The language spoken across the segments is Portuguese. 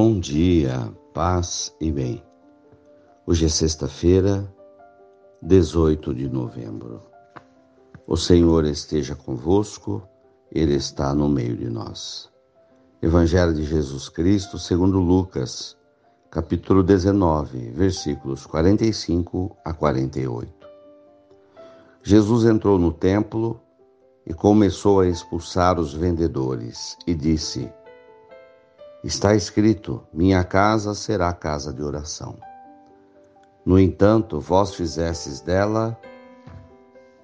Bom dia, paz e bem. Hoje é sexta-feira, 18 de novembro. O Senhor esteja convosco, Ele está no meio de nós. Evangelho de Jesus Cristo, segundo Lucas, capítulo 19, versículos 45 a 48. Jesus entrou no templo e começou a expulsar os vendedores e disse: Está escrito: Minha casa será casa de oração. No entanto, vós fizestes dela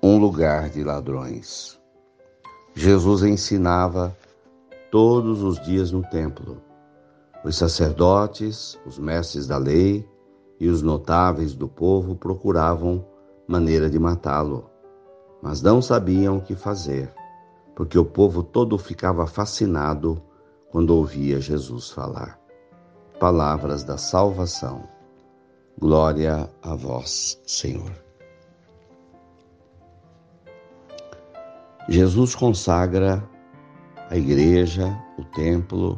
um lugar de ladrões. Jesus ensinava todos os dias no templo. Os sacerdotes, os mestres da lei e os notáveis do povo procuravam maneira de matá-lo, mas não sabiam o que fazer, porque o povo todo ficava fascinado quando ouvia Jesus falar. Palavras da salvação. Glória a vós, Senhor. Jesus consagra a igreja, o templo,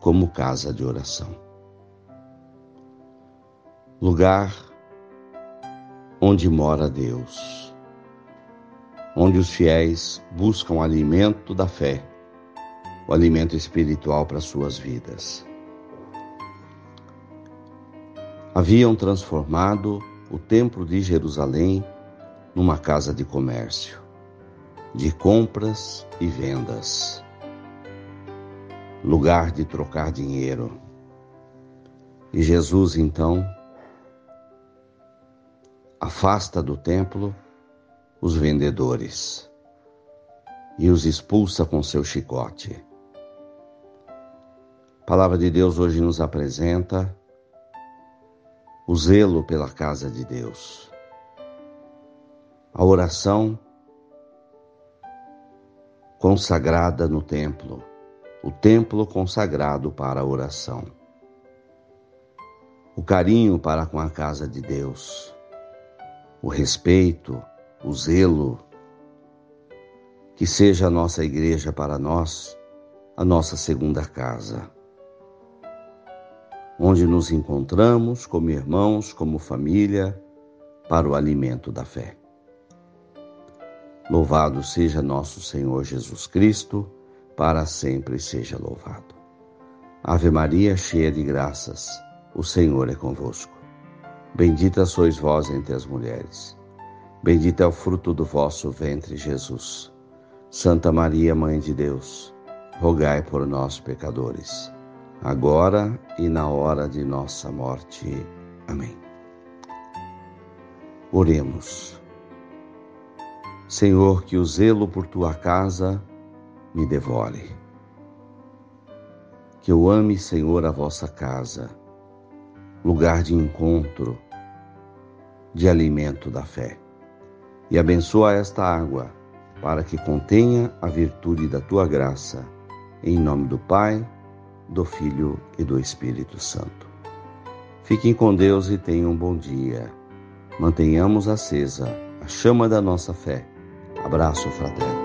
como casa de oração. Lugar onde mora Deus, onde os fiéis buscam alimento da fé o alimento espiritual para suas vidas. Haviam transformado o Templo de Jerusalém numa casa de comércio, de compras e vendas, lugar de trocar dinheiro. E Jesus então afasta do templo os vendedores e os expulsa com seu chicote. A palavra de Deus hoje nos apresenta o zelo pela casa de Deus. A oração consagrada no templo, o templo consagrado para a oração. O carinho para com a casa de Deus, o respeito, o zelo, que seja a nossa igreja para nós a nossa segunda casa onde nos encontramos como irmãos, como família, para o alimento da fé. Louvado seja nosso Senhor Jesus Cristo, para sempre seja louvado. Ave Maria, cheia de graças, o Senhor é convosco. Bendita sois vós entre as mulheres. Bendito é o fruto do vosso ventre, Jesus. Santa Maria, Mãe de Deus, rogai por nós, pecadores agora e na hora de nossa morte. Amém. Oremos. Senhor, que o zelo por tua casa me devore. Que eu ame, Senhor, a vossa casa, lugar de encontro, de alimento da fé. E abençoa esta água, para que contenha a virtude da tua graça. Em nome do Pai, do Filho e do Espírito Santo. Fiquem com Deus e tenham um bom dia. Mantenhamos acesa a chama da nossa fé. Abraço fraterno.